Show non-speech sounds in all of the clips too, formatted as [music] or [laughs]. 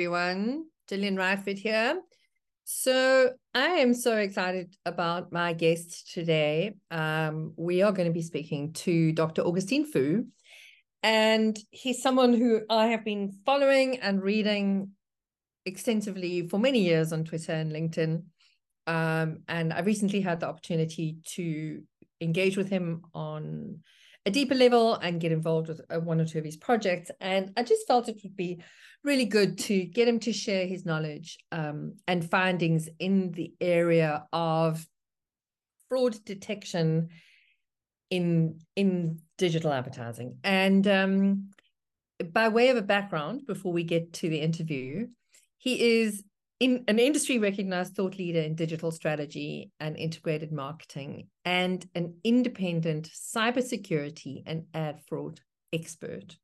everyone. Gillian Rightford here. So, I am so excited about my guest today. Um, we are going to be speaking to Dr. Augustine Fou, and he's someone who I have been following and reading extensively for many years on Twitter and LinkedIn. Um, and I recently had the opportunity to engage with him on a deeper level and get involved with uh, one or two of his projects. And I just felt it would be really good to get him to share his knowledge um, and findings in the area of fraud detection in in digital advertising. And um, by way of a background, before we get to the interview, he is in an industry recognized thought leader in digital strategy and integrated marketing and an independent cybersecurity and ad fraud expert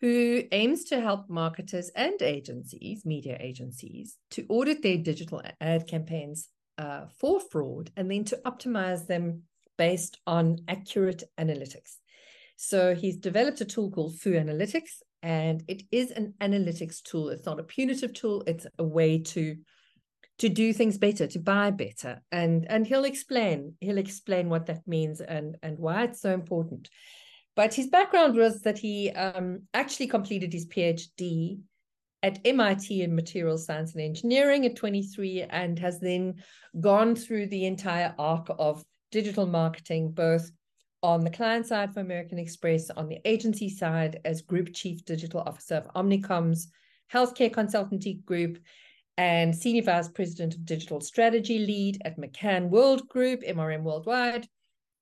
who aims to help marketers and agencies, media agencies, to audit their digital ad campaigns uh, for fraud and then to optimize them based on accurate analytics. So he's developed a tool called Fou Analytics, and it is an analytics tool. It's not a punitive tool. It's a way to to do things better, to buy better, and and he'll explain he'll explain what that means and and why it's so important. But his background was that he um, actually completed his PhD at MIT in material science and engineering at 23 and has then gone through the entire arc of digital marketing, both on the client side for American Express, on the agency side as Group Chief Digital Officer of Omnicom's Healthcare Consultancy Group and Senior Vice President of Digital Strategy Lead at McCann World Group, MRM Worldwide.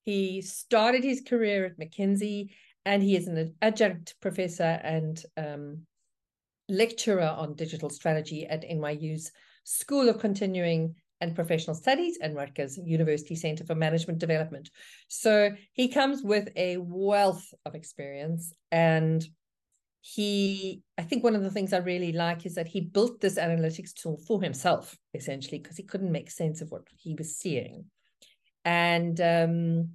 He started his career at McKinsey and he is an adjunct professor and um, lecturer on digital strategy at NYU's School of Continuing and Professional Studies and Rutgers University Center for Management Development. So he comes with a wealth of experience. And he, I think one of the things I really like is that he built this analytics tool for himself, essentially, because he couldn't make sense of what he was seeing. And um,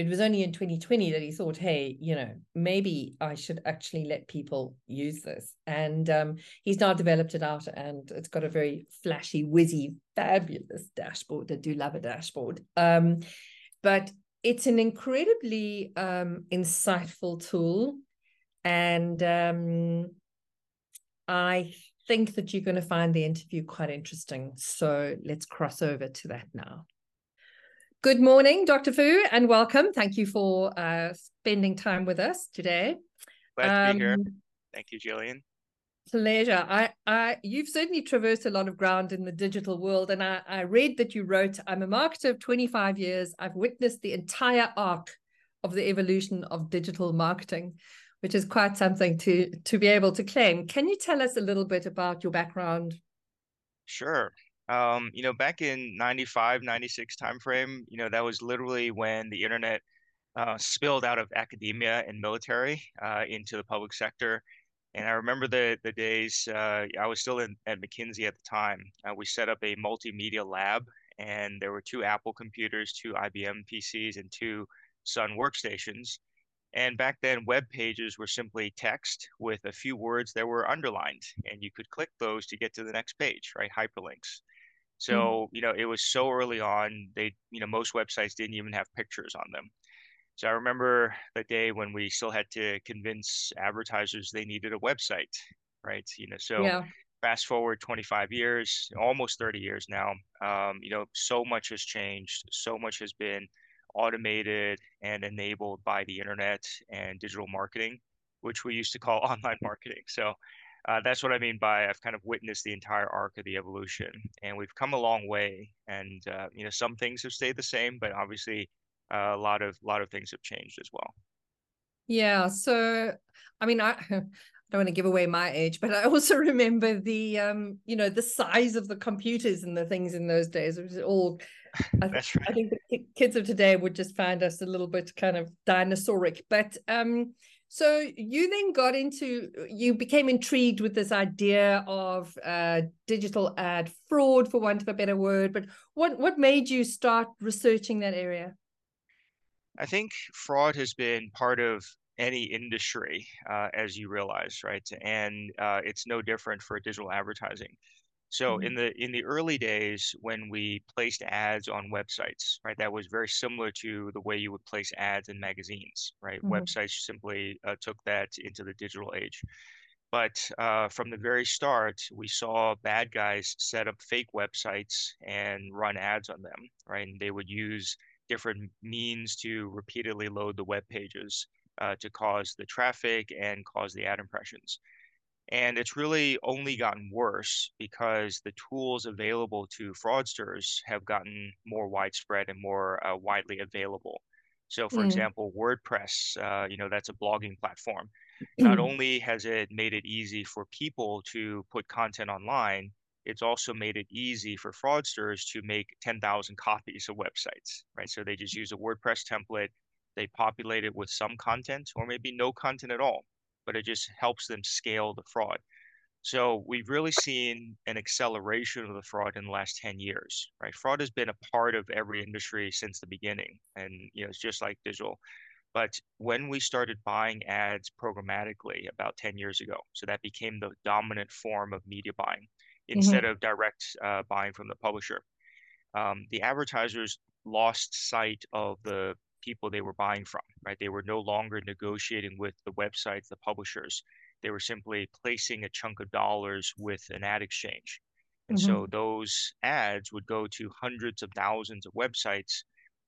it was only in 2020 that he thought, hey, you know, maybe I should actually let people use this. And um, he's now developed it out and it's got a very flashy, whizzy, fabulous dashboard. I do love a dashboard. Um, but it's an incredibly um, insightful tool. And um, I think that you're going to find the interview quite interesting. So let's cross over to that now. Good morning, Dr. Fou, and welcome. Thank you for uh, spending time with us today. Glad to be here. Um, Thank you, Gillian. Pleasure. I, I, you've certainly traversed a lot of ground in the digital world, and I, I read that you wrote, "I'm a marketer of 25 years. I've witnessed the entire arc of the evolution of digital marketing." Which is quite something to to be able to claim. Can you tell us a little bit about your background? Sure. Um, you know, back in 95, 96 timeframe, you know, that was literally when the internet uh, spilled out of academia and military uh, into the public sector. And I remember the the days uh, I was still in at McKinsey at the time. Uh, we set up a multimedia lab, and there were two Apple computers, two IBM PCs, and two Sun workstations. And back then, web pages were simply text with a few words that were underlined, and you could click those to get to the next page, right? Hyperlinks. Mm-hmm. So, mm-hmm. you know, it was so early on, they, you know, most websites didn't even have pictures on them. So I remember the day when we still had to convince advertisers they needed a website, right? You know, so yeah. fast forward 25 years, almost 30 years now, um, you know, so much has changed. So much has been automated and enabled by the internet and digital marketing, which we used to call [laughs] online marketing. So uh, that's what I mean by I've kind of witnessed the entire arc of the evolution, and we've come a long way. And uh, you know, some things have stayed the same, but obviously, uh, a lot of a lot of things have changed as well. Yeah. So, I mean, I. I [laughs] don't want to give away my age, but I also [laughs] remember the um, you know, the size of the computers and the things in those days. It was all I, [laughs] th- right. I think the kids of today would just find us a little bit kind of dinosauric. But um, so you then got into, you became intrigued with this idea of uh, digital ad fraud, for want of a better word. But what what made you start researching that area? I think fraud has been part of any industry, uh, as you realize, right? And uh, it's no different for digital advertising. So Mhm. in the in the early days when we placed ads on websites, right, that was very similar to the way you would place ads in magazines, right? Mhm. Websites simply uh, took that into the digital age. But uh, from the very start, we saw bad guys set up fake websites and run ads on them, right? And they would use different means to repeatedly load the web pages uh, to cause the traffic and cause the ad impressions. And it's really only gotten worse because the tools available to fraudsters have gotten more widespread and more uh, widely available. So, for Mm. example, WordPress, uh, you know, that's a blogging platform. Not only has it made it easy for people to put content online, it's also made it easy for fraudsters to make 10,000 copies of websites, right? So they just use a WordPress template, they populate it with some content or maybe no content at all but it just helps them scale the fraud. So we've really seen an acceleration of the fraud in the last 10 years, right? Fraud has been a part of every industry since the beginning. And, you know, it's just like digital. But when we started buying ads programmatically about 10 years ago, so that became the dominant form of media buying instead Mhm. of direct uh, buying from the publisher, um, the advertisers lost sight of the people they were buying from, right? They were no longer negotiating with the websites, the publishers. They were simply placing a chunk of dollars with an ad exchange. And so Mhm. those ads would go to hundreds of thousands of websites,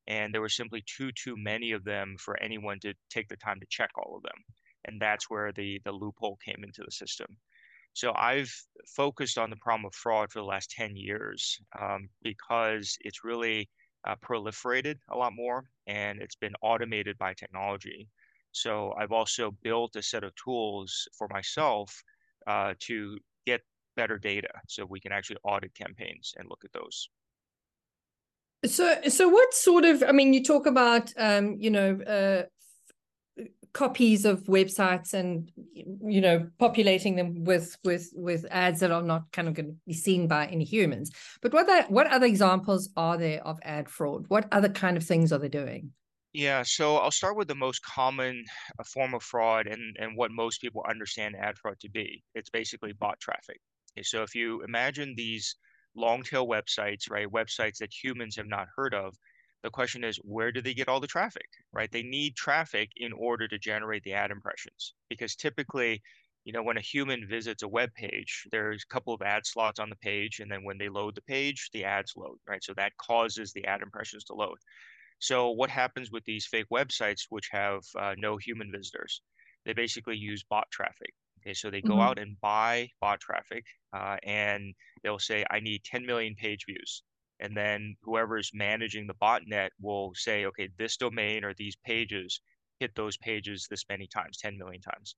and there were simply too too many of them for anyone to take the time to check all of them. And that's where the the loophole came into the system. So I've focused on the problem of fraud for the last 10 years um, because it's really uh, proliferated a lot more and it's been automated by technology. So I've also built a set of tools for myself uh, to get better data so we can actually audit campaigns and look at those. So, so what sort of? I mean, you talk about, um, you know, uh, copies of websites and you know populating them with with with ads that are not kind of going to be seen by any humans but what that what other examples are there of ad fraud what other kind of things are they doing Yeah, so I'll start with the most common uh, form of fraud and, and what most people understand ad fraud to be. It's basically bot traffic. Okay, so if you imagine these long tail websites, right, websites that humans have not heard of, the question is, where do they get all the traffic, right? They need traffic in order to generate the ad impressions because typically, you know, when a human visits a web page, there's a couple of ad slots on the page, and then when they load the page, the ads load, right? So that causes the ad impressions to load. So what happens with these fake websites which have uh, no human visitors? They basically use bot traffic. Okay, so they go mm-hmm. out and buy bot traffic, uh, and they'll say, "I need 10 million page views." And then whoever is managing the botnet will say, "Okay, this domain or these pages hit those pages this many times, 10 million times."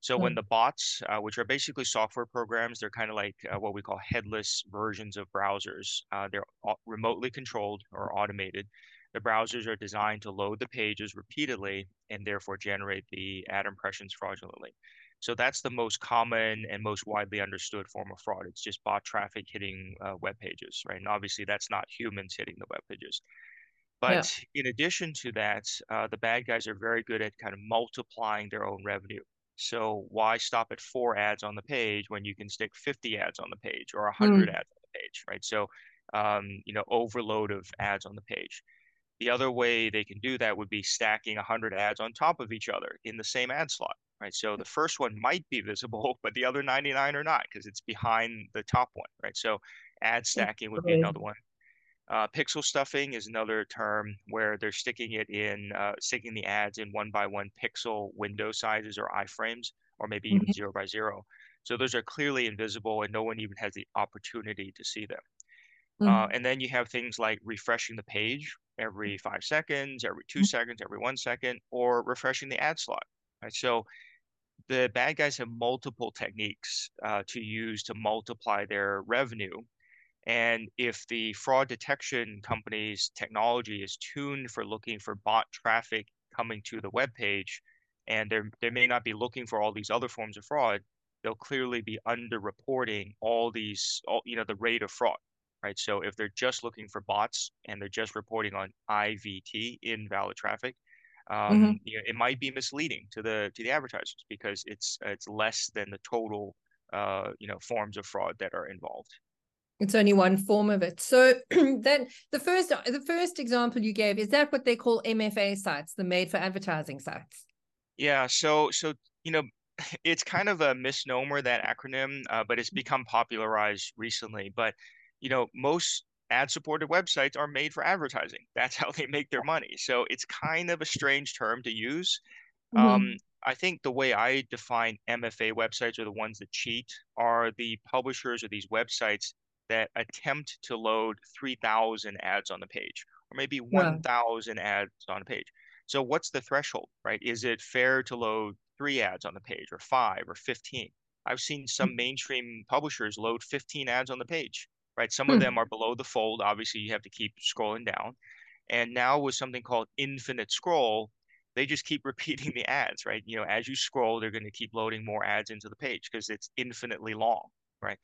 So when mm-hmm. the bots, uh, which are basically software programs, they're kind of like uh, what we call headless versions of browsers. Uh, they're remotely controlled or automated. The browsers are designed to load the pages repeatedly and therefore generate the ad impressions fraudulently. So that's the most common and most widely understood form of fraud. It's just bot traffic hitting uh, web pages, right? And obviously that's not humans hitting the web pages. yeah But in addition to that, uh, the bad guys are very good at kind of multiplying their own revenue. So why stop at four ads on the page when you can stick 50 ads on the page or 100 mm. ads on the page, right? So, um, you know, overload of ads on the page. The other way they can do that would be stacking 100 ads on top of each other in the same ad slot, right? So the first one might be visible, [laughs] but the other 99 are not because it's behind the top one, right? So ad stacking would be another one. Uh, pixel stuffing is another term where they're sticking it in, uh, sticking the ads in one by one pixel window sizes or iframes, or maybe even mm-hmm. zero by zero. So those are clearly invisible and no one even has the opportunity to see them. Mm. Uh, and then you have things like refreshing the page every five seconds, every two seconds, every one second, or refreshing the ad slot. Right. So the bad guys have multiple techniques uh, to use to multiply their revenue. And if the fraud detection company's technology is tuned for looking for bot traffic coming to the web page, and they they may not be looking for all these other forms of fraud, they'll clearly be underreporting all these, all, you know, the rate of fraud right? So if they're just looking for bots and they're just reporting on IVT, invalid traffic, um, mm-hmm. you know, it might be misleading to the to the advertisers because it's it's less than the total uh, you know forms of fraud that are involved. It's only one form of it. So [clears throat] then the first the first example you gave is that what they call MFA sites, the made for advertising sites. Yeah. So so you know [laughs] it's kind of a misnomer that acronym, uh, but it's become popularized recently. But you know most ad supported websites are made for advertising. [laughs] That's how they make their money. So it's kind of a strange term to use. Mm-hmm. Um, I think the way I define MFA websites or the ones that cheat are the publishers or these websites that attempt to load 3,000 ads on the page or maybe 1,000 ads on a page. So what's the threshold, right? Is it fair to load three ads on the page or five or 15? I've seen some mm. mainstream publishers load 15 ads on the page, right? Some of hmm. them are below the fold. Obviously, you have to keep scrolling down. And now with something called infinite scroll, they just keep [laughs] repeating the ads, right? You know, as you scroll, they're going to keep loading more ads into the page because it's infinitely long, right?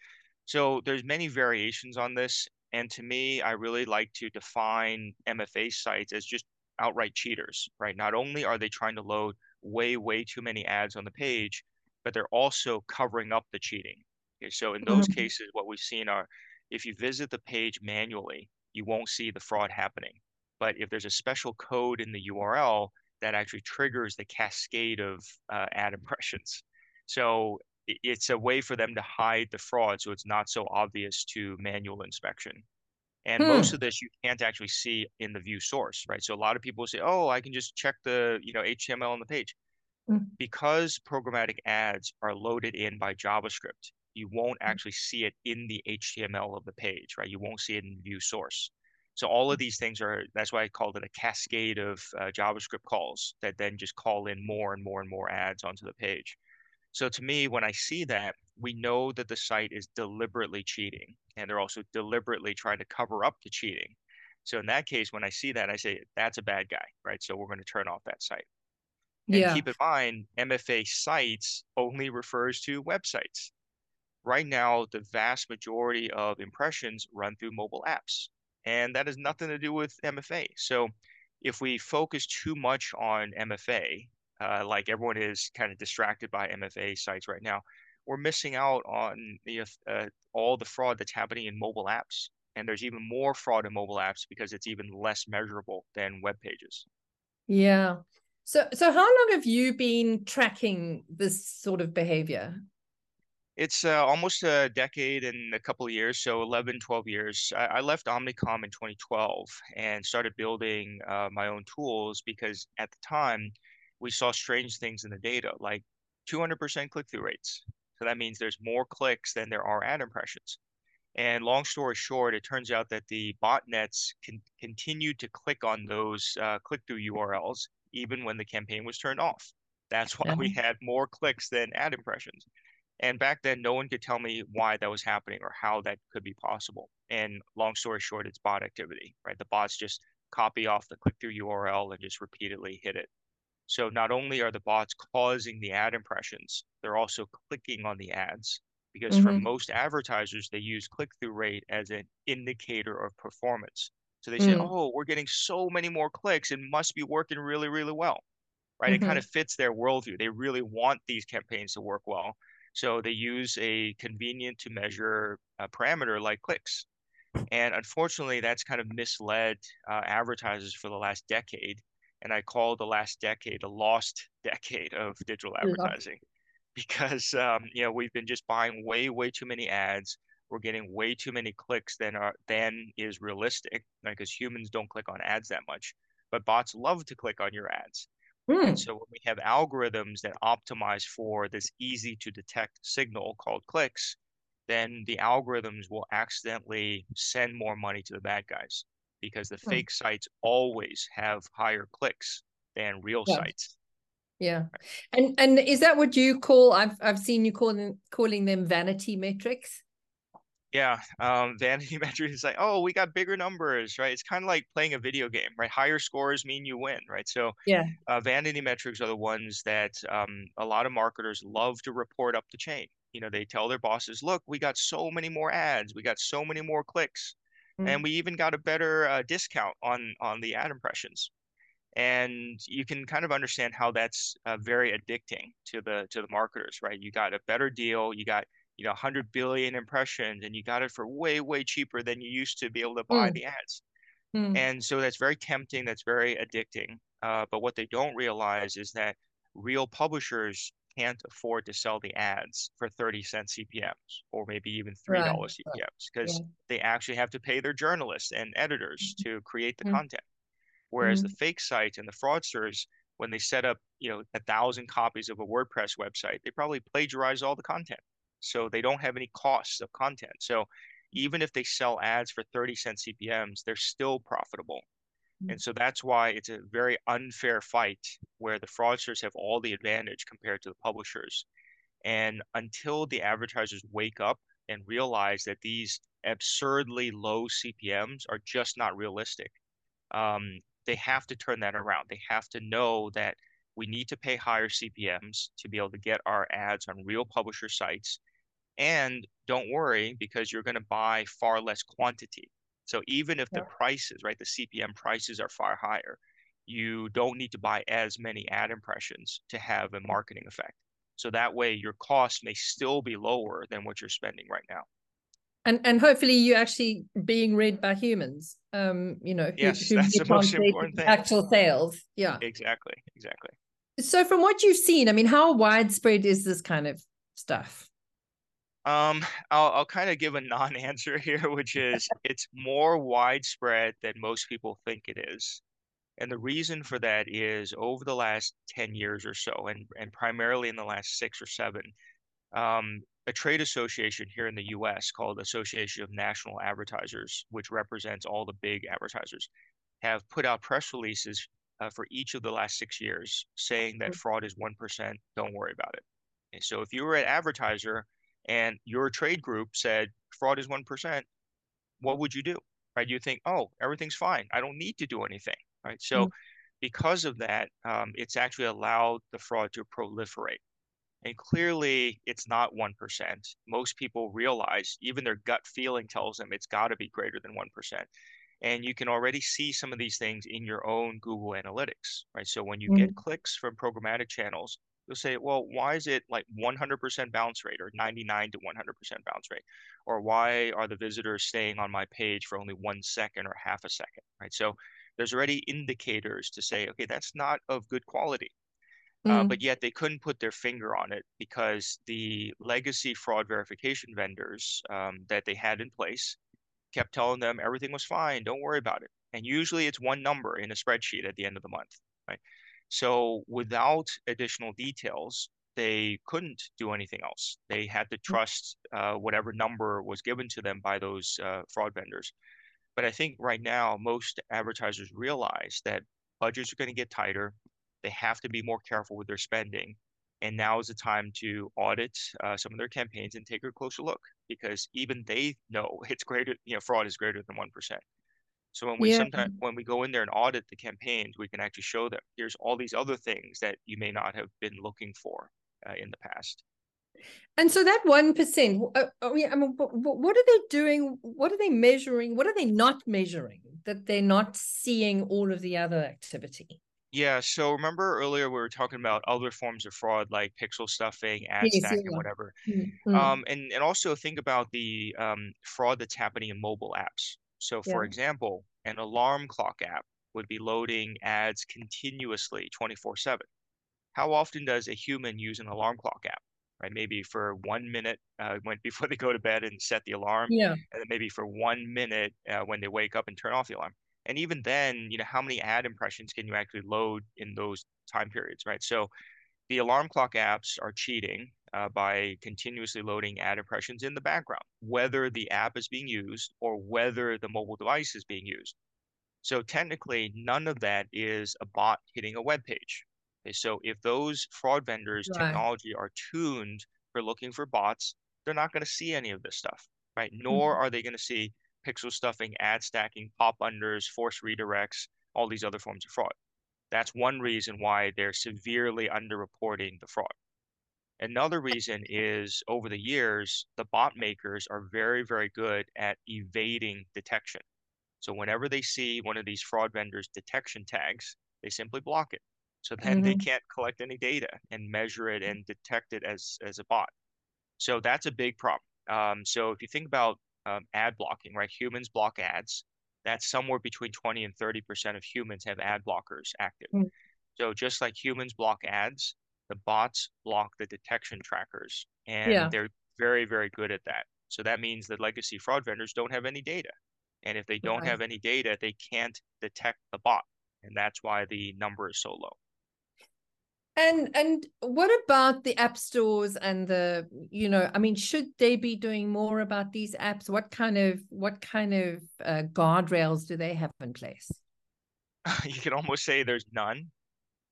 So there's many variations on this. And to me, I really like to define MFA sites as just outright cheaters, right? Not only are they trying to load way, way too many ads on the page, but they're also covering up the cheating. Okay, so in those mm-hmm. cases, what we've seen are if you visit the page manually, you won't see the fraud happening. But if there's a special code in the URL that actually triggers the cascade of uh, [laughs] ad impressions. So it's a way for them to hide the fraud so it's not so obvious to manual inspection. And hmm. most of this you can't actually see in the view source, right? So a lot of people say, "Oh, I can just check the, you know, HTML on the page." Hmm. Because programmatic ads are loaded in by JavaScript, you won't hmm. actually see it in the HTML of the page, right? You won't see it in view source. So all of these things are that's why I called it a cascade of uh, JavaScript calls that then just call in more and more and more ads onto the page. So to me, when I see that, we know that the site is deliberately cheating and they're also deliberately trying to cover up the cheating. So in that case, when I see that, I say that's a bad guy, right? So we're going to turn off that site. And yeah. keep in mind, MFA sites only refers to websites. Right now, the vast majority of impressions run through mobile apps, and that has nothing to do with MFA. So if we focus too much on MFA, uh, like everyone is kind of distracted by MFA sites right now, we're missing out on the, uh, all the fraud that's happening in mobile apps. And there's even more fraud in mobile apps because it's even less measurable than web pages. Yeah. So, so how long have you been tracking this sort of behavior? It's uh, almost a decade and a couple of years, so 11, 12 years. I, I left Omnicom in 2012 and started building uh, my own tools because at the time, we saw strange things in the data, like 200% click-through rates. So that means there's more clicks than there are ad impressions. And long story short, it turns out that the botnets can continue to click on those uh, click-through URLs even when the campaign was turned off. That's why we had more clicks than ad impressions. And back then, no one could tell me why that was happening or how that could be possible. And long story short, it's bot activity, right? The bots just copy off the click-through URL and just repeatedly hit it. So not only are the bots causing the ad impressions, they're also clicking on the ads because mm-hmm. for most advertisers, they use click through rate as an indicator of performance. So they say, mm. oh, we're getting so many more clicks. It must be working really, really well. Right. Mm-hmm. It kind of fits their worldview. They really want these campaigns to work well. So they use a convenient to measure a parameter like clicks. And unfortunately, that's kind of misled uh, advertisers for the last decade and I call the last decade a lost [laughs] decade of digital advertising because um, you know we've been just buying way way too many ads. We're getting way too many clicks than are than is realistic because humans don't click on ads that much, but bots love to click on your ads. Mm. And so when we have algorithms that optimize for this easy to detect signal called clicks, then the algorithms will accidentally send more money to the bad guys because the hmm. fake sites always have higher clicks than real yeah. sites. Yeah. And and is that what you call I've I've seen you calling calling them vanity metrics? Yeah, um, [laughs] vanity metrics is like, oh, we got bigger numbers, right? It's kind of like playing a video game, right? Higher scores mean you win, right? So, yeah, uh, vanity metrics are the ones that um, a lot of marketers love to report up the chain. You know, they tell their bosses, look, we got so many more ads, we got so many more clicks, mm-hmm. and we even got a better uh, discount on on the ad impressions. and you can kind of understand how that's uh, very addicting to the to the marketers, right? You got a better deal, you got you know 100 billion impressions, and you got it for way way cheaper than you used to be able to buy mm. the ads. Mm. And so that's very tempting, that's very addicting. Uh, but what they don't realize is that real publishers can't afford to sell the ads for 30 cent CPMs or maybe even $3 right. CPMs because yeah. they actually have to pay their journalists and editors mm-hmm. to create the mm-hmm. content. Whereas mm-hmm. the fake sites and the fraudsters, when they set up, you know, a thousand copies of a WordPress website, they probably plagiarize all the content. So they don't have any costs of content. So even if they sell ads for 30 cent CPMs, they're still profitable. And so that's why it's a very unfair fight where the fraudsters have all the advantage compared to the publishers. And until the advertisers wake up and realize that these absurdly low CPMs are just not realistic, um, they have to turn that around. They have to know that we need to pay higher CPMs to be able to get our ads on real publisher sites. And don't worry because you're going to buy far less quantity. So even if yeah. the prices, right, the CPM prices are far higher, you don't need to buy as many ad impressions to have a marketing effect. So that way your cost may still be lower than what you're spending right now. And and hopefully you're actually being read by humans. Um, you know, yes, who, who that's the most important thing. Actual sales. Yeah. Exactly. Exactly. So from what you've seen, I mean, how widespread is this kind of stuff? Um, I'll, I'll kind of give a non-answer [laughs] here, which [laughs] is it's more widespread than most people think it is. And the reason for that is over the last 10 years or so, and, and primarily in the last six or seven, um, a trade association here in the US called Association of National Advertisers, which represents all the big advertisers, have put out press releases uh, for each of the last six years saying that mm. fraud is 1%, don't worry about it. And so if you were an advertiser and your trade group said fraud is 1%, what would you do? Right? You think, oh, everything's fine. I don't need to do anything. Right. So, mm-hmm. because of that, um, it's actually allowed the fraud to proliferate. And clearly, it's not 1%. Most people realize, even their gut feeling tells them it's got to be greater than 1%. And you can already see some of these things in your own Google Analytics, right? So when you mm-hmm. get clicks from programmatic channels, you'll say, well, why is it like 100% bounce rate or 99 to 100% bounce rate? Or why are the visitors staying on my page for only one second or half a second, right? So there's already indicators to say, okay, that's not of good quality. Mm. Uh, but yet they couldn't put their finger on it because the legacy fraud verification vendors um, that they had in place kept telling them everything was fine, don't worry about it. And usually it's one number in a spreadsheet at the end of the month, right? So without additional details, they couldn't do anything else. They had to mm. trust uh, whatever number was given to them by those uh, fraud vendors. But I think right now, most advertisers realize that budgets are going to get tighter. They have to be more careful with their spending. And now is the time to audit uh, some of their campaigns and take a closer look because even they know [laughs] it's greater, you know, fraud is greater than 1%. So when we yeah. sometimes when we go in there and audit the campaigns, we can actually show that here's all these other things that you may not have been looking for uh, in the past. And so that one percent, uh, I mean, what are they doing? What are they measuring? What are they not measuring that they're not seeing all of the other activity? Yeah. So remember earlier we were talking about other forms of fraud like pixel stuffing, ad yes, stacking, yeah. whatever. Mm-hmm. Um, and and also think about the um, fraud that's happening in mobile apps. So, for yeah. example, an alarm clock app would be loading ads continuously 24 7. How often does a human use an alarm clock app? Right, maybe for one minute uh, when [laughs] before they go to bed and set the alarm, yeah, and then maybe for one minute uh, when they wake up and turn off the alarm. And even then, you know, how many ad impressions can you actually load in those time periods, right? So, the alarm clock apps are cheating uh, by continuously loading ad impressions in the background, whether the app is being used or whether the mobile device is being used. So technically, none of that is a bot hitting a web page. Okay, so if those fraud vendors' right. technology are tuned for looking for bots, they're not going to see any of this stuff, right? Nor mm-hmm. are they going to see pixel stuffing, ad stacking, pop unders, force redirects, all these other forms of fraud. That's one reason why they're severely underreporting the fraud. Another reason is over the years, the bot makers are very, very good at evading detection. So whenever they see one of these fraud vendors detection tags, They simply block it. So then mm-hmm. they can't collect any data and measure it and detect it as as a bot. So that's a big problem. Um, so if you think about um, ad blocking, right? Humans block ads. That's somewhere between 20 and 30% of humans have ad blockers active. Mm-hmm. So just like humans block ads, the bots block the detection trackers, and yeah. they're very, very good at that. So that means that legacy fraud vendors don't have any data. And if they don't right. have any data, they can't detect the bot. And that's why the number is so low. And and what about the app stores and the you know I mean should they be doing more about these apps? What kind of what kind of uh, guardrails do they have in place? [laughs] you can almost say there's none,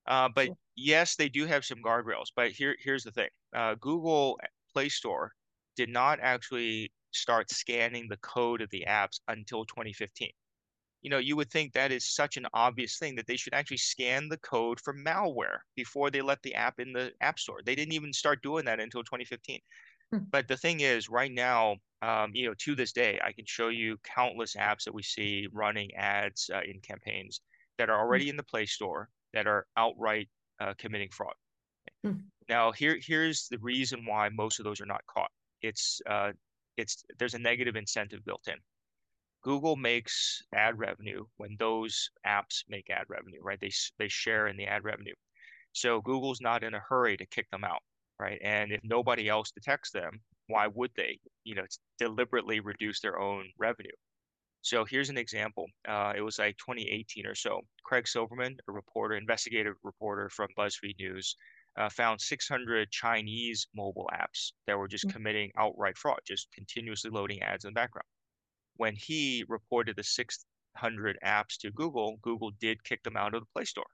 uh, but sure. yes, they do have some guardrails. But here here's the thing: uh, Google Play Store did not actually start scanning the code of the apps until 2015 you know, you would think that is such an obvious thing that they should actually scan the code for malware before they let the app in the app store. They didn't even start doing that until 2015. Hmm. But the thing is, right now, um, you know, to this day, I can show you countless apps that we see running ads uh, in campaigns that are hmm. already in the Play Store that are outright uh, committing fraud. Hmm. Now, here here's the reason why most of those are not caught. It's uh, it's there's a negative incentive built in. Google makes ad revenue when those apps make ad revenue, right? They they share in the ad revenue. So Google's not in a hurry to kick them out, right? And if nobody else detects them, why would they, you know, deliberately reduce their own revenue? So here's an example. Uh, it was like 2018 or so. Craig Silverman, a reporter, investigative reporter from BuzzFeed News, uh, found 600 Chinese mobile apps that were just mm. committing outright fraud, just continuously loading ads in the background when he reported the 600 apps to Google, Google did kick them out of the Play Store.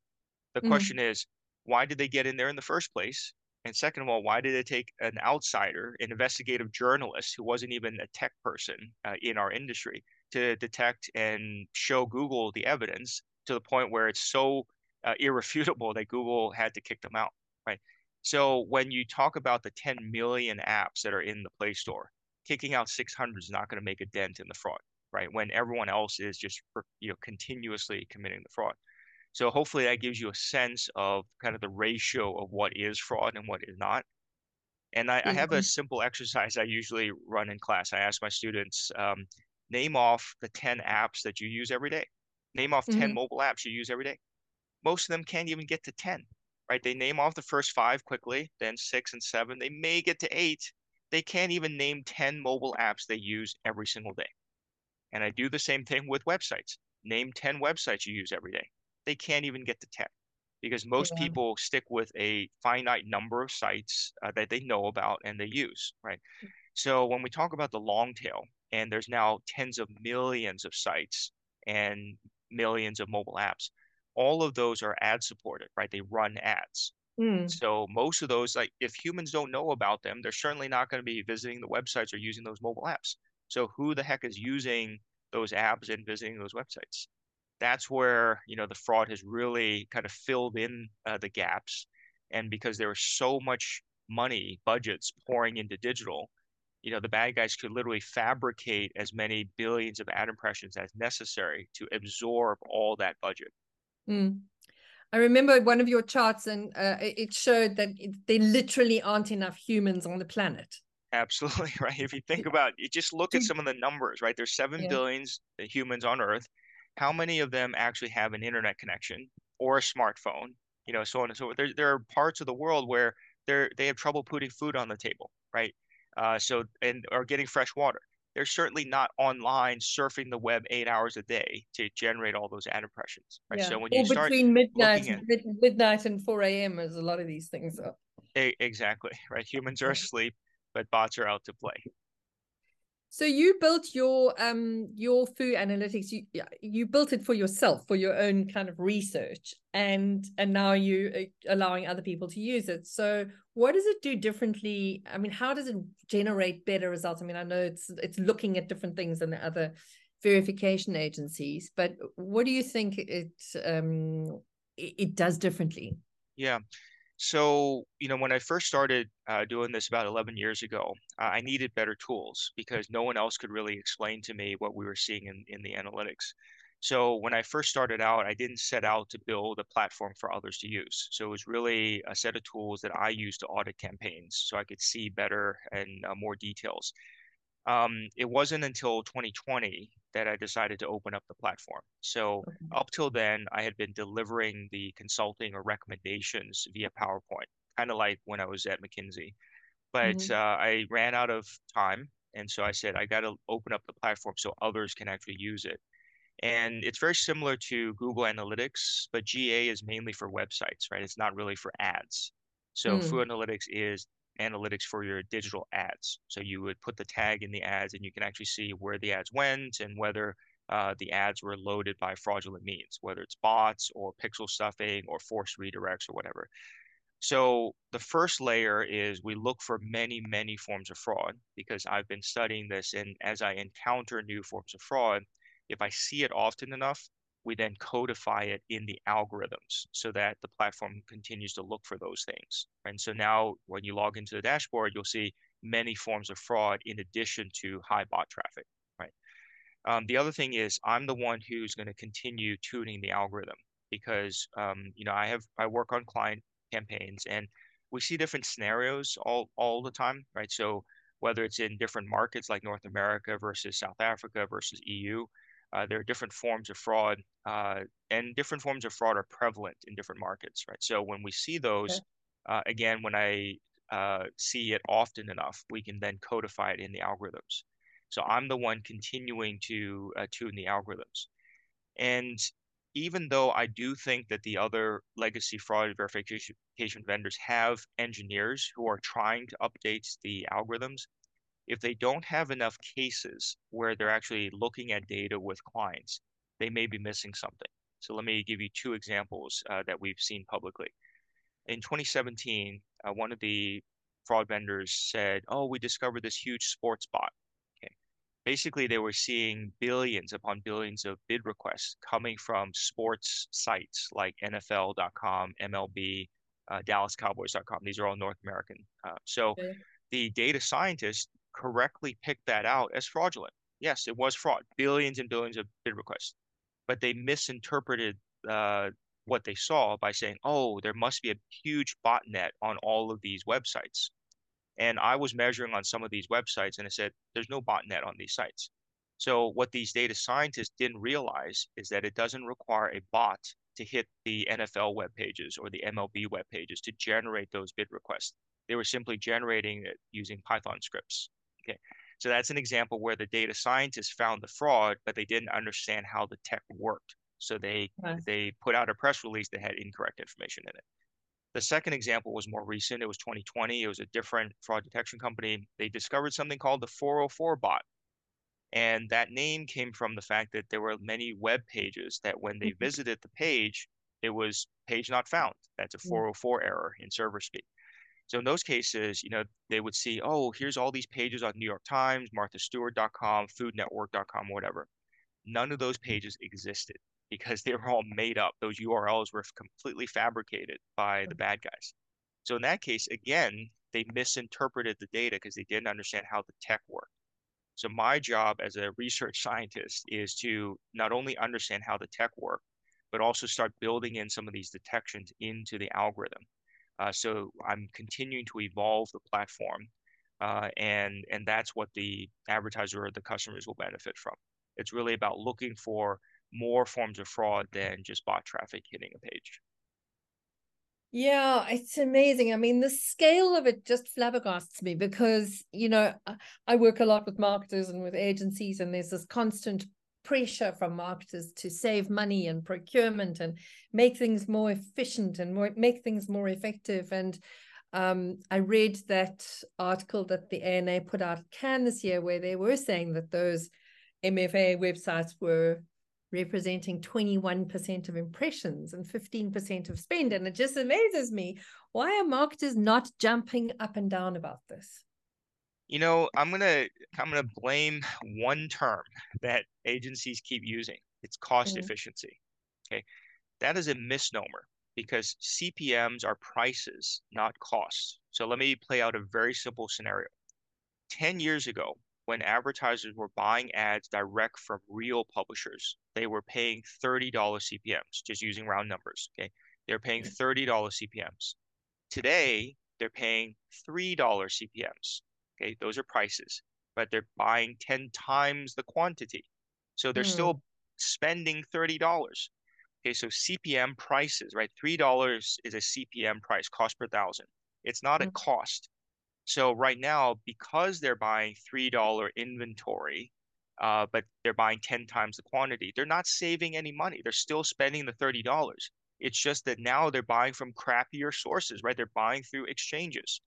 The mm-hmm. question is, why did they get in there in the first place? And second of all, why did it take an outsider, an investigative journalist who wasn't even a tech person uh, in our industry, to detect and show Google the evidence to the point where it's so uh, irrefutable that Google had to kick them out, right? So when you talk about the 10 million apps that are in the Play Store, kicking out 600 is not going to make a dent in the fraud, right? When everyone else is just you know continuously committing the fraud. So hopefully that gives you a sense of kind of the ratio of what is fraud and what is not. And I, mm-hmm. I have a simple exercise I usually run in class. I ask my students, um, name off the 10 apps that you use every day. Name off mm-hmm. 10 mobile apps you use every day. Most of them can't even get to 10, right? They name off the first five quickly, then six and seven. They may get to eight, they can't even name 10 mobile apps they use every single day. And I do the same thing with websites. Name 10 websites you use every day. They can't even get to 10 because most yeah. people stick with a finite number of sites uh, that they know about and they use, right? Mm. So when we talk about the long tail, and there's now tens of millions of sites and millions of mobile apps, all of those are ad supported, right? They run ads. Mm. So most of those, like if humans don't know about them, they're certainly not going to be visiting the websites or using those mobile apps. So who the heck is using those apps and visiting those websites? That's where you know the fraud has really kind of filled in uh, the gaps, and because there was so much money budgets pouring into digital, you know the bad guys could literally fabricate as many billions of ad impressions as necessary to absorb all that budget. Mm. I remember one of your charts, and uh, it showed that it, there literally aren't enough humans on the planet. Absolutely [laughs] right. If you think about it, just look at some of the numbers, right? There's seven yeah. billions humans on Earth. How many of them actually have an internet connection or a smartphone? You know, so on and so forth. There, there are parts of the world where they're they have trouble putting food on the table, right? Uh, so and are getting fresh water they're certainly not online surfing the web eight hours a day to generate all those ad impressions. Right. Yeah. So when you or start between midnight, at, midnight and 4 a.m. as a lot of these things are. Exactly. [laughs] Right. Humans are asleep, but bots are out to play. So you built your um your Fou analytics. You you built it for yourself for your own kind of research, and and now you uh, allowing other people to use it. So what does it do differently? I mean, how does it generate better results? I mean, I know it's it's looking at different things than the other verification agencies, but what do you think it um it does differently? Yeah. So, you know, when I first started uh, doing this about 11 years ago, uh, I needed better tools because no one else could really explain to me what we were seeing in, in the analytics. So when I first started out, I didn't set out to build a platform for others to use. So it was really a set of tools that I used to audit campaigns so I could see better and uh, more details. Um, it wasn't until 2020 that I decided to open up the platform. So okay. up till then, I had been delivering the consulting or recommendations via PowerPoint, kind of like when I was at McKinsey. But mm-hmm. uh, I ran out of time. And so I said, I got to open up the platform so others can actually use it. And it's very similar to Google Analytics, but GA is mainly for websites, right? It's not really for ads. So mm. Fou Analytics is analytics for your digital ads. So you would put the tag in the ads and you can actually see where the ads went and whether uh, the ads were loaded by fraudulent means, whether it's bots or pixel stuffing or forced redirects or whatever. So the first layer is we look for many, many forms of fraud because I've been studying this. And as I encounter new forms of fraud, if I see it often enough, we then codify it in the algorithms so that the platform continues to look for those things. And so now when you log into the dashboard, you'll see many forms of fraud in addition to high bot traffic, right? Um, the other thing is I'm the one who's going to continue tuning the algorithm because um, you know I have I work on client campaigns and we see different scenarios all all the time, right? So whether it's in different markets like North America versus South Africa versus EU, uh, there are different forms of fraud, uh, and different forms of fraud are prevalent in different markets, right? So when we see those, okay. uh, again, when I uh, see it often enough, we can then codify it in the algorithms. So I'm the one continuing to uh, tune the algorithms. And even though I do think that the other legacy fraud verification vendors have engineers who are trying to update the algorithms, if they don't have enough cases where they're actually looking at data with clients, they may be missing something. So let me give you two examples uh, that we've seen publicly. In 2017, uh, one of the fraud vendors said, "Oh, we discovered this huge sports bot Okay, basically they were seeing billions upon billions of bid requests coming from sports sites like NFL.com, MLB, uh, DallasCowboys.com. These are all North American. Uh, so okay. the data scientists correctly picked that out as fraudulent. Yes, it was fraud, billions and billions of bid requests, but they misinterpreted uh, what they saw by saying, "Oh, there must be a huge botnet on all of these websites." And I was measuring on some of these websites and I said, there's no botnet on these sites. So what these data scientists didn't realize is that it doesn't require a bot to hit the NFL web pages or the MLB web pages to generate those bid requests. They were simply generating it using Python scripts. Okay. So that's an example where the data scientists found the fraud, but they didn't understand how the tech worked. So they nice. they put out a press release that had incorrect information in it. The second example was more recent. It was 2020. It was a different fraud detection company. They discovered something called the 404 bot. And that name came from the fact that there were many web pages that when they mm-hmm. visited the page, it was page not found. That's a 404 error in server speak. So in those cases, you know, they would see, oh, here's all these pages on New York Times, MarthaStewart.com, FoodNetwork.com, whatever. None of those mm-hmm. pages existed [laughs] because they were all made up. Those URLs were completely fabricated by the bad guys. So in that case, again, they misinterpreted the data because they didn't understand how the tech worked. So my job as a research [laughs] scientist is to not only understand how the tech worked, but also start building in some of these detections into the algorithm. Uh, so I'm continuing to evolve the platform, uh, and and that's what the advertiser or the customers will benefit from. It's really about looking for more forms of fraud than just bot traffic hitting a page. Yeah, it's amazing. I mean, the scale of it just flabbergasts me because, you know, I work a lot with marketers and with agencies, and there's this constant pressure from marketers to save money and procurement and make things more efficient and more make things more effective. And um, I read that article that the ANA put out Cannes this year where they were saying that those MFA websites were representing 21% of impressions and 15% of spend. And it just amazes me. Why are marketers not jumping up and down about this? You know, I'm gonna I'm gonna blame one term that agencies keep using. It's cost mm. efficiency. Okay. That is a misnomer because CPMs are prices, not costs. So let me play out a very simple scenario. 10 years ago, when advertisers were buying ads direct from real publishers, they were paying $30 CPMs, just using round numbers. Okay. They're paying $30 CPMs. Today, they're paying $3 CPMs. Okay. Those are prices, but they're buying 10 times the quantity. So they're mm. still spending $30. Okay. So CPM prices, right? $3 is a CPM price, cost per thousand. It's not mm. a cost. So right now, because they're buying $3 inventory, uh, but they're buying 10 times the quantity, they're not saving any money. They're still spending the $30. It's just that now they're buying from crappier sources, right? They're buying through exchanges.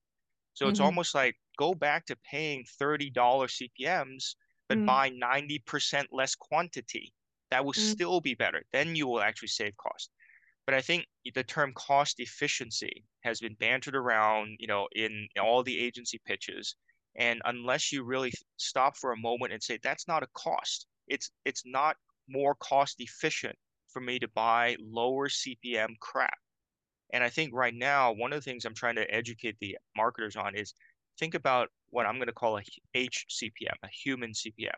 So mm-hmm. it's almost like go back to paying $30 CPMs, but mm buy 90% less quantity. That will mm still be better. Then you will actually save cost. But I think the term cost efficiency has been bantered around, you know, in all the agency pitches. And unless you really stop for a moment and say that's not a cost, it's it's not more cost efficient for me to buy lower CPM crap. And I think right now, one of the things I'm trying to educate the marketers on is think about what I'm going to call a HCPM, a human CPM.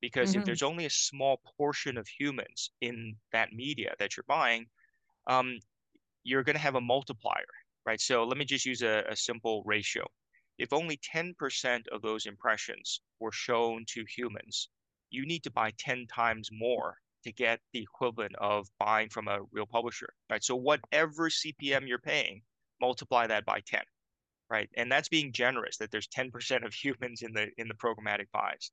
Because mm-hmm. if there's only a small portion of humans in that media that you're buying, um, you're going to have a multiplier, right? So let me just use a, a simple ratio. If only 10% of those impressions were shown to humans, you need to buy 10 times more to get the equivalent of buying from a real publisher, right? So whatever CPM you're paying, multiply that by 10, right? And that's being generous that there's 10% of [laughs] humans in the in the programmatic buys.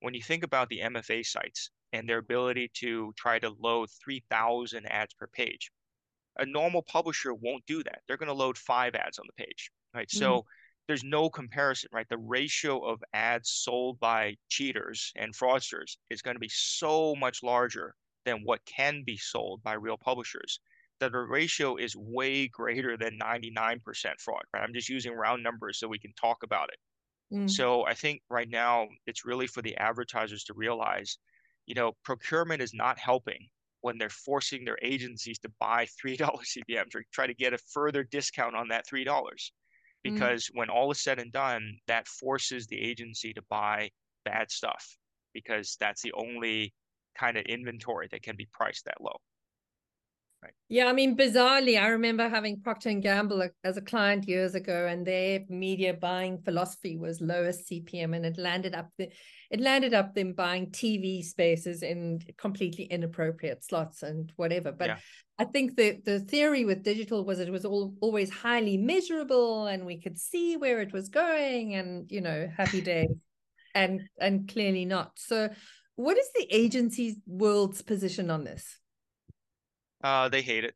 When you think about the MFA sites and their ability to try to load 3,000 ads per page, a normal publisher won't do that. They're going to load five ads on the page, right? Mm-hmm. So there's no comparison, right? The ratio of ads sold by cheaters and fraudsters is going to be so much larger than what can be sold by real publishers that the ratio is way greater than 99% fraud, right? I'm just using round numbers so we can talk about it. Mm. So I think right now it's really for the advertisers to realize, you know, procurement is not helping when they're forcing their agencies to buy $3 [laughs] CPMs or try to get a further discount on that $3. Mm. Because mm. when all is said and done, that forces the agency to buy bad stuff because that's the only kind of inventory that can be priced that low. Right. Yeah, I mean, bizarrely, I remember having Procter and Gamble as a client years ago, and their media buying philosophy was lowest CPM, and it landed up the, it landed up them buying TV spaces in completely inappropriate slots and whatever. But yeah. I think the the theory with digital was it was all always highly measurable, and we could see where it was going, and you know, happy [laughs] day, and and clearly not. So, what is the agency's world's position on this? Uh, they hate it.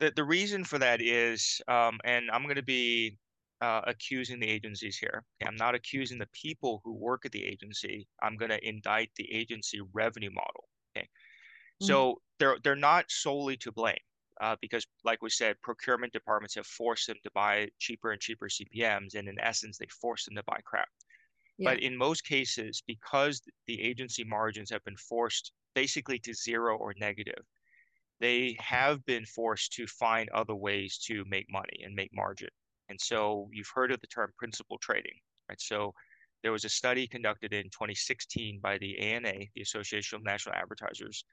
The the reason for that is, um, and I'm going to be uh, accusing the agencies here. I'm not accusing the people who work at the agency. I'm going to indict the agency revenue model. Okay, mm-hmm. so they're they're not solely to blame. Uh, because, like we said, procurement departments have forced them to buy cheaper and cheaper CPMS, and in essence, they force them to buy crap. Yeah. But in most cases, because the agency margins have been forced basically to zero or negative, they have been forced to find other ways to make money and make margin. And so you've heard of the term principal trading, right? So there was a study conducted in 2016 by the ANA, the Association of National Advertisers.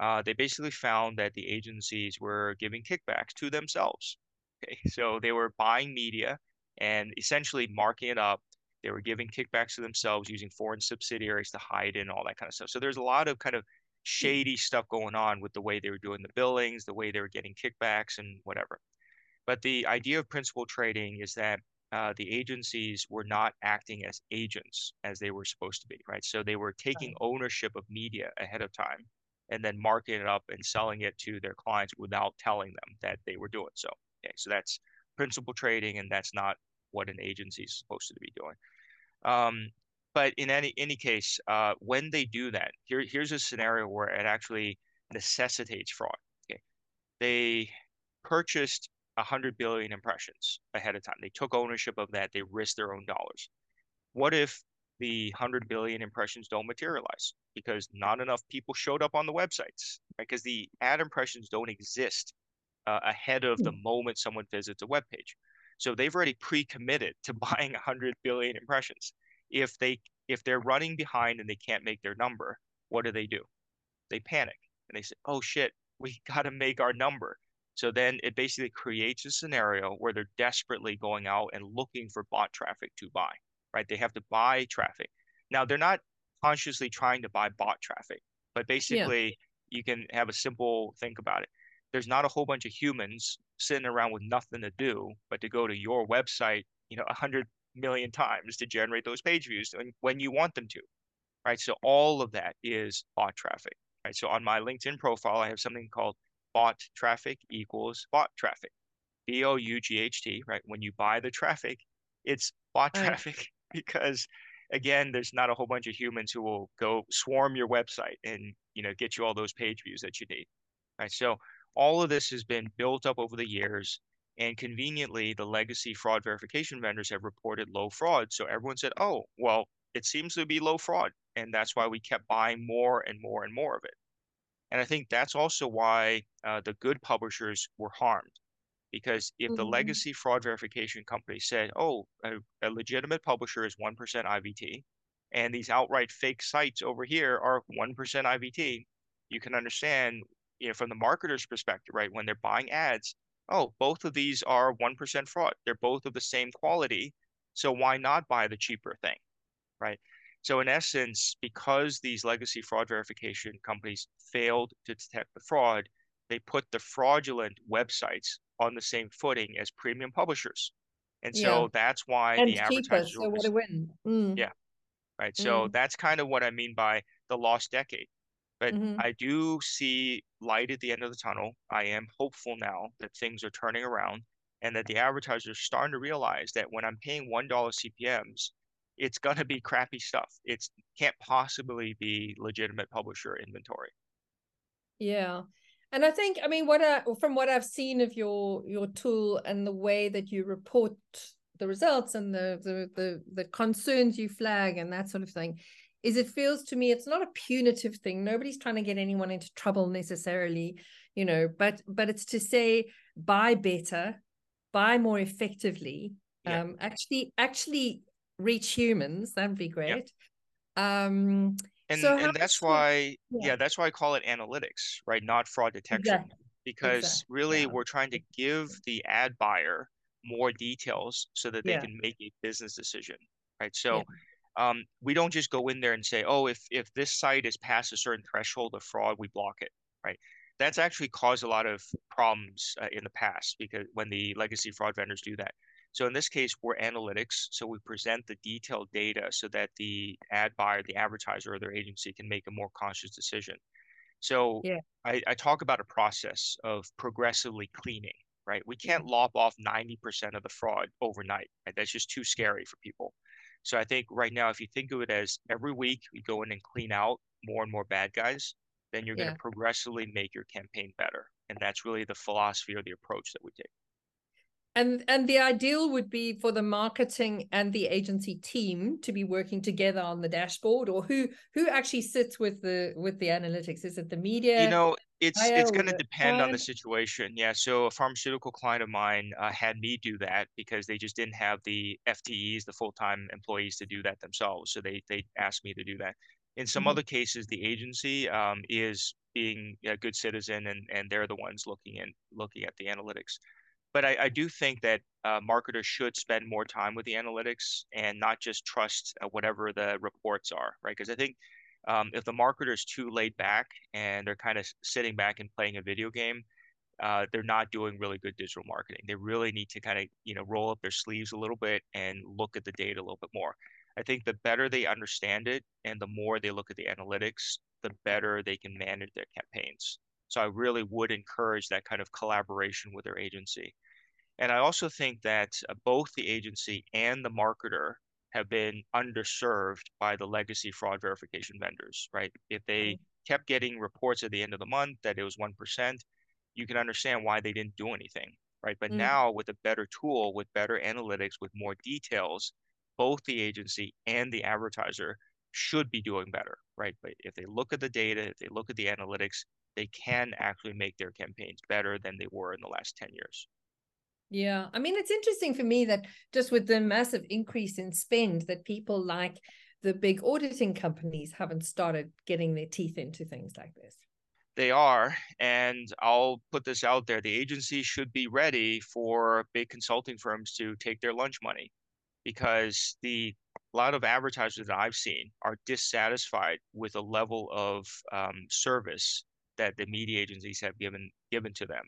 Uh, they basically found that the agencies were giving kickbacks to themselves. Okay? [laughs] So they were buying media and essentially marking it up. They were giving kickbacks to themselves using foreign subsidiaries to hide and all that kind of stuff. So there's a lot of kind of shady stuff going on with the way they were doing the billings, the way they were getting kickbacks, and whatever. But the idea of principal trading is that uh, the agencies were not acting as agents as they were supposed to be, right? So they were taking ownership of media ahead of time and then marking it up and selling it to their clients without telling them that they were doing so. Okay, so that's principal trading, and that's not what an agency is supposed to be doing. Um, but in any any case, uh, when they do that, here here's a scenario where it actually necessitates fraud. Okay, they purchased hundred billion impressions ahead of time. They took ownership of that. They risked their own dollars. What if the hundred billion impressions don't materialize because not enough people showed up on the websites? Right? Because the ad impressions don't exist uh, ahead of the hmm. moment someone visits a web page. So they've already pre-committed to [laughs] buying 100 billion impressions if they if they're running behind and they can't make their number, what do they do? They panic and they say, "Oh shit, we [laughs] got to make our number." So then it basically creates a scenario where they're desperately going out and looking for bot traffic to buy, right? They have to buy traffic. Now they're not consciously trying to buy bot traffic, but basically yeah. you can have a simple think about it. There's not a whole bunch of humans sitting around with nothing to do but to go to your website, you know, a hundred million times to generate those page views when you want them to, right? So all of that is bot traffic, right? So on my LinkedIn profile, I have something called bot traffic equals bot traffic, B O U G H T, right? When you buy the traffic, it's bot right. traffic [laughs] because again, there's not a whole bunch of humans who will go swarm your website and you know get you all those page views that you need, right? So all of this has been built up over the years. And conveniently, the legacy fraud verification vendors have reported low fraud. So everyone said, oh, well, it seems to be low fraud. And that's why we kept buying more and more and more of it. And I think that's also why uh, the good publishers were harmed. Because if mm-hmm. the legacy fraud verification company said, oh, a, a legitimate publisher is 1% IVT, and these outright fake sites over here are 1% IVT, you can understand, you know, from the marketer's perspective, right? When they're buying ads, oh, both of these are 1% fraud. They're both of the same quality. So why not buy the cheaper thing, right? So in essence, because these legacy fraud verification companies failed to detect the fraud, they put the fraudulent websites on the same footing as premium publishers. And so yeah. that's why and the advertisers. So what a win. Mm. Yeah. Right. So mm. that's kind of what I mean by the lost decade. But mm-hmm. I do see light at the end of the tunnel. I am hopeful now that things are turning around and that the advertisers are starting to realize that when I'm paying $1 CPMs, it's going to be crappy stuff. It can't possibly be legitimate publisher inventory. Yeah. And I think, I mean, what I, from what I've seen of your your tool and the way that you report the results and the the the, the concerns you flag and that sort of thing, is it feels to me it's not a punitive thing nobody's trying to get anyone into trouble necessarily you know but but it's to say buy better buy more effectively yeah. um actually actually reach humans that'd be great yeah. um and so and that's why yeah. yeah. that's why i call it analytics right not fraud detection exactly. because exactly. really we're trying to give the ad buyer more details so that they can make a business decision right so um, we don't just go in there and say, oh, if if this site is past a certain threshold of fraud, we block it, right? That's actually caused a lot of problems uh, in the past because when the legacy fraud vendors do that. So in this case, we're analytics. So we present the detailed data so that the ad buyer, the advertiser, or their agency can make a more conscious decision. So yeah. I, I talk about a process of progressively cleaning, right? We can't lop off 90% of the fraud overnight. Right? That's just too scary for people. So I think right now, if you think of it as every week you go in and clean out more and more bad guys, then you're yeah. going to progressively make your campaign better. And that's really the philosophy or the approach that we take. And and the ideal would be for the marketing and the agency team to be working together on the dashboard, or who who actually sits with the with the analytics? Is it the media? You know, it's it's going to depend on the situation. Yeah. So a pharmaceutical client of mine uh, had me do that because they just didn't have the FTEs, the full time employees, to do that themselves. So they they asked me to do that. In some mm-hmm. other cases, the agency um, is being a good citizen, and and they're the ones looking and looking at the analytics. But I, I do think that uh, marketers should spend more time with the analytics and not just trust uh, whatever the reports are, right? Because I think um, if the marketer is too laid back and they're kind of sitting back and playing a video game, uh, they're not doing really good digital marketing. They really need to kind of you know roll up their sleeves a little bit and look at the data a little bit more. I think the better they understand it and the more they look at the analytics, the better they can manage their campaigns. So I really would encourage that kind of collaboration with their agency. And I also think that uh, both the agency and the marketer have been underserved by the legacy fraud verification vendors, right? If they mm-hmm. kept getting reports at the end of the month that it was 1%, you can understand why they didn't do anything, right? But mm-hmm. now with a better tool, with better analytics, with more details, both the agency and the advertiser should be doing better, right? But if they look at the data, if they look at the analytics, they can actually make their campaigns better than they were in the last 10 years. Yeah. I mean, it's interesting for me that just with the massive increase in spend that people like the big auditing companies haven't started getting their teeth into things like this. They are, and I'll put this out there. The agency should be ready for big consulting firms to take their lunch money because the a lot of advertisers that I've seen are dissatisfied with the level of um, service that the media agencies have given given to them.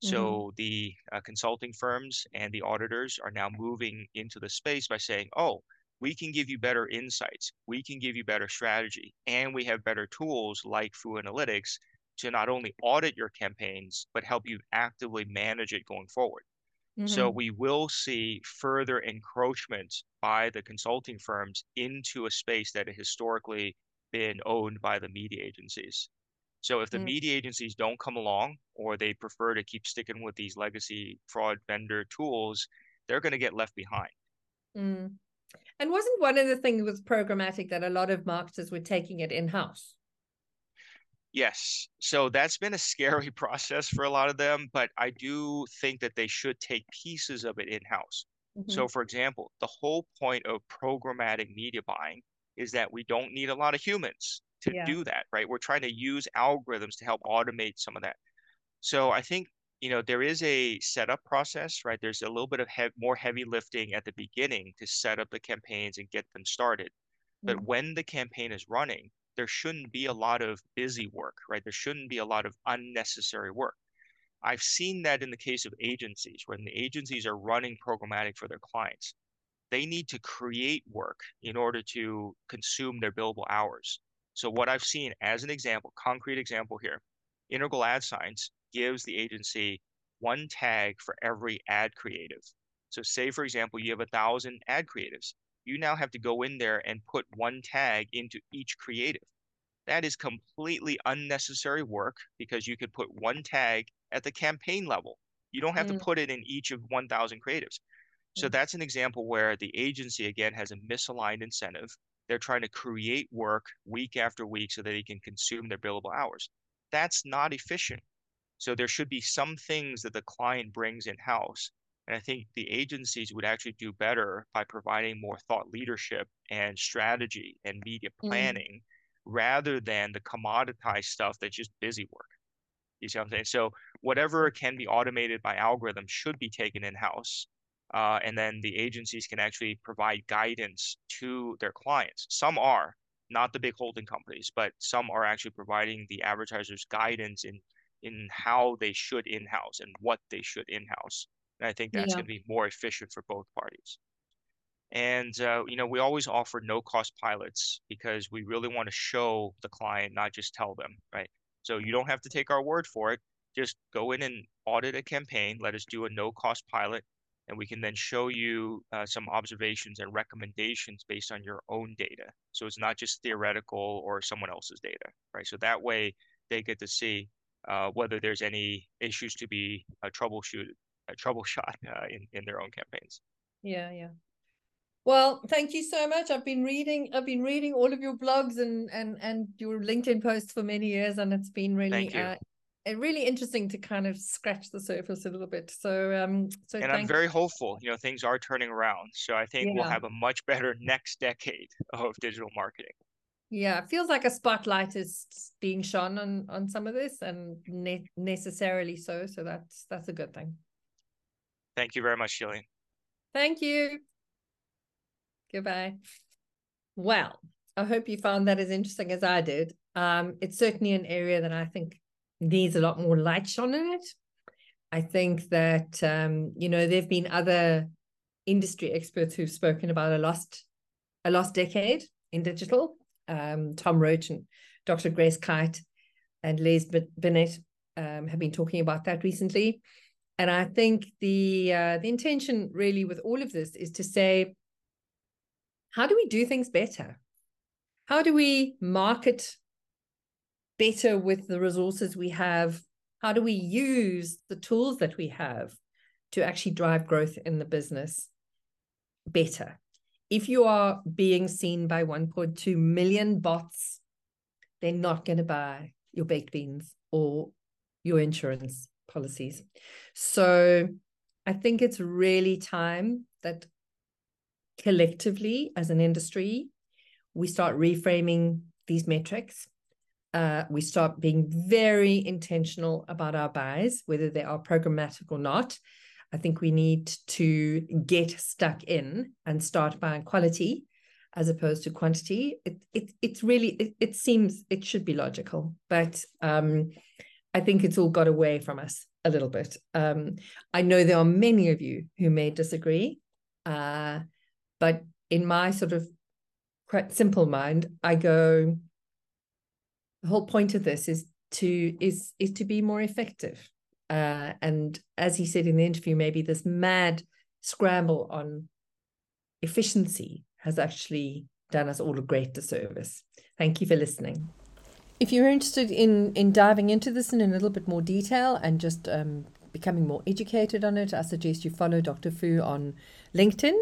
So mm-hmm. the uh, consulting firms and the auditors are now moving into the space by saying, "Oh, we can give you better insights, we can give you better strategy, and we have better tools like Fou Analytics to not only audit your campaigns but help you actively manage it going forward." Mm-hmm. So we will see further encroachment by the consulting firms into a space that had historically been owned by the media agencies. So if the mm. media agencies don't come along or they prefer to keep sticking with these legacy fraud vendor tools, they're going to get left behind. Mm. And wasn't one of the things with programmatic that a lot of marketers were taking it in house? Yes. So that's been a scary [laughs] process for a lot of them, but I do think that they should take pieces of it in house. Mm-hmm. So, for example, the whole point of programmatic media buying is that we don't need a lot of humans to yeah. do that, right? We're trying to use algorithms to help automate some of that. So, I think you know there is a setup process right there's a little bit of he- more heavy lifting at the beginning to set up the campaigns and get them started but mm-hmm. when the campaign is running there shouldn't be a lot of busy work, right? There shouldn't be a lot of unnecessary work. I've seen that in the case of agencies, when the agencies are running programmatic for their clients, they need to create work in order to consume their billable hours. So, what I've seen as an example, concrete example here, Integral Ad Science gives the agency one tag for every ad creative. So, say, for example, you have a thousand ad creatives you now have to go in there and put one tag into each creative. That is completely unnecessary work because you could put one tag at the campaign level. You don't have mm. to put it in each of 1,000 creatives. So mm. that's an example where the agency, again, has a misaligned incentive. They're trying to create work week after week so that they can consume their billable hours. That's not efficient. So there should be some things that the client brings in house and I think the agencies would actually do better by providing more thought leadership and strategy and media mm. planning mm. rather than the commoditized stuff that's just busy work. You see what I'm saying? So whatever can be automated by algorithm should be taken in house. Uh, and then the agencies can actually provide guidance to their clients. Some are, not the big holding companies, but some are actually providing the advertisers guidance in in how they should in-house and what they should in-house. And I think that's yeah. going to be more efficient for both parties. And uh, you know, we always offer no-cost pilots because we really want to show the client, not just tell them, right? So you don't have to take our word for it. Just go in and audit a campaign. Let us do a no-cost pilot, and we can then show you uh, some observations and recommendations based on your own data. So it's not just theoretical or someone else's data, right? So that way they get to see uh, whether there's any issues to be uh, troubleshooted a troubleshot [laughs] uh, in in their own campaigns. Yeah, yeah. Well, thank you so much. I've been reading I've been reading all of your blogs and and and your LinkedIn posts for many years, and it's been really uh, really interesting to kind of scratch the surface a little bit. So um so and I'm very you. hopeful. You know, things are turning around. So I think yeah. we'll have a much better next decade [laughs] of digital marketing. Yeah, it feels like a spotlight is being shone on on some of this, and ne- necessarily so. So that's that's a good thing. Thank you very much, Gillian. Thank you. Goodbye. Well, I hope you found that as interesting as I did. Um, it's certainly an area that I think needs a lot more light shone in it. I think that um, you know there've been other industry experts who've spoken about a lost a lost decade in digital. Um, Tom Roach and Dr. Grace Kite and Les Binet um, have been talking about that recently. And I think the uh, the intention really with all of this is to say, how do we do things better? How do we market better with the resources we have? How do we use the tools that we have to actually drive growth in the business better? If you are being seen by 1.2 million bots, they're not going to buy your baked beans or your insurance policies. So I think it's really time that collectively as an industry, we start reframing these metrics. Uh, we start being very intentional about our buys, whether they are programmatic or not. I think we need to get stuck in and start buying quality as opposed to quantity. It it it's really it, it seems it should be logical, but um, I think it's all got away from us a little bit. Um, I know there are many of you who may disagree, uh, but in my sort of quite simple mind, I go. The whole point of this is to is is to be more effective. Uh, and as he said in the interview, maybe this mad scramble on efficiency has actually done us all a great disservice. Thank you for listening. If you're interested in in diving into this in a little bit more detail and just um, becoming more educated on it, I suggest you follow Dr. Fou on LinkedIn.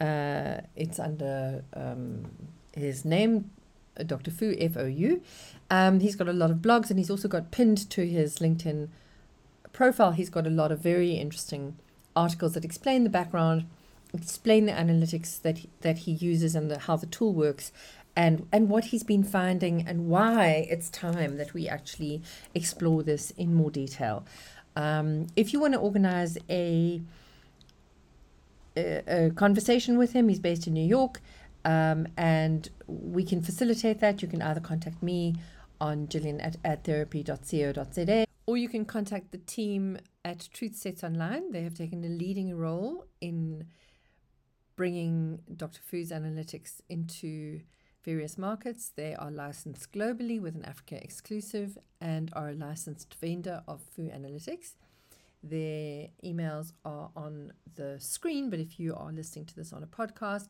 Uh, it's under um, his name, Dr. Fou, F O U. Um, he's got a lot of blogs and he's also got pinned to his LinkedIn profile, he's got a lot of very interesting articles that explain the background, explain the analytics that he, that he uses and the, how the tool works, and and what he's been finding and why it's time that we actually explore this in more detail. Um, if you want to organize a, a, a conversation with him, he's based in New York. Um, and we can facilitate that. You can either contact me on Gillian at adtherapy.co.za or you can contact the team at Truth Sets Online. They have taken a leading role in bringing Dr. Fou's analytics into various markets. They are licensed globally with an Africa exclusive and are a licensed vendor of Fou Analytics. Their emails are on the screen, but if you are listening to this on a podcast,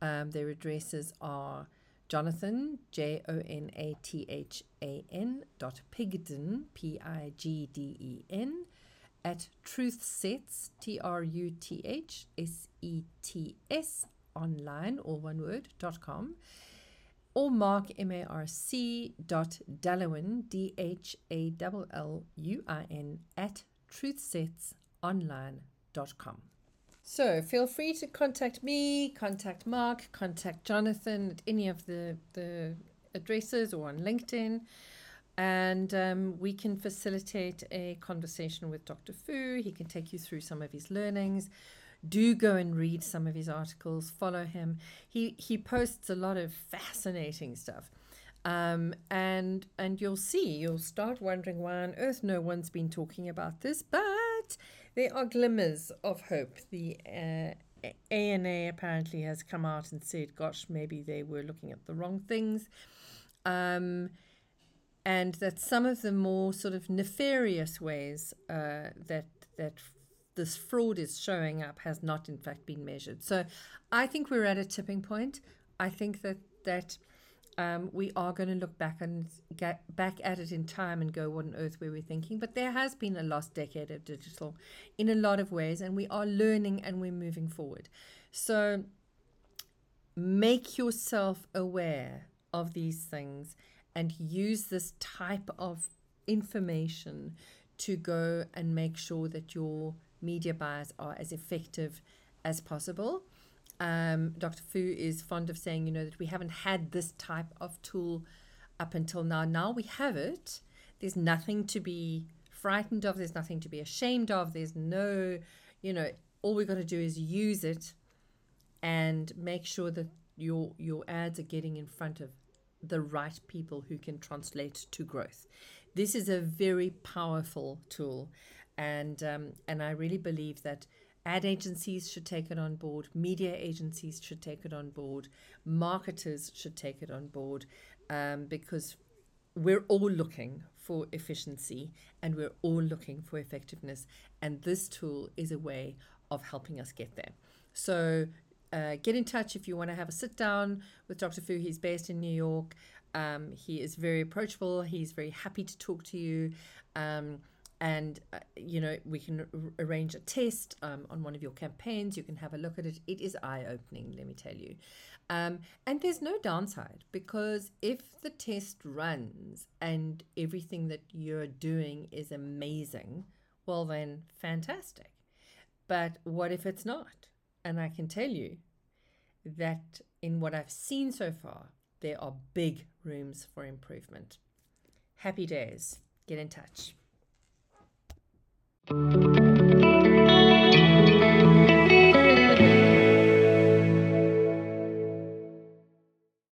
um, their addresses are Jonathan, J O N A T H A N dot Pigden, P I G D E N, at Truth Sets, T R U T H S E T S, online, all one word, dot com, or Marc, M A R C dot Dhalluin, D H A L L U I N, at truthsetsonline.com. So feel free to contact me, contact Marc, contact Jonathan at any of the, the addresses or on LinkedIn. And um, we can facilitate a conversation with Dr. Fou. He can take you through some of his learnings. Do go and read some of his articles, follow him. He, he posts a lot of fascinating stuff. Um, and and you'll see, you'll start wondering why on earth no one's been talking about this, but there are glimmers of hope. The uh, ANA apparently has come out and said, gosh, maybe they were looking at the wrong things. Um, and that some of the more sort of nefarious ways uh, that that this fraud is showing up has not in fact been measured. So I think we're at a tipping point. I think that that um, we are going to look back and get back at it in time and go, what on earth were we thinking? But there has been a lost decade of digital in a lot of ways, and we are learning and we're moving forward. So make yourself aware of these things and use this type of information to go and make sure that your media buys are as effective as possible. Um, Dr. Fou is fond of saying, you know, that we haven't had this type of tool up until now. Now we have it. There's nothing to be frightened of. There's nothing to be ashamed of. There's no, you know, all we've got to do is use it and make sure that your your ads are getting in front of the right people who can translate to growth. This is a very powerful tool, and um, and I really believe that Ad agencies should take it on board, media agencies should take it on board, marketers should take it on board um, because we're all looking for efficiency and we're all looking for effectiveness. And this tool is a way of helping us get there. So uh, get in touch if you want to have a sit down with Dr. Fou. He's based in New York. Um, he is very approachable. He's very happy to talk to you. Um, and uh, you know we can r- arrange a test um, on one of your campaigns you can have a look at it it is eye-opening let me tell you um, and there's no downside because if the test runs and everything that you're doing is amazing well then fantastic but what if it's not and i can tell you that in what i've seen so far there are big rooms for improvement. Happy days. Get in touch. Thank you.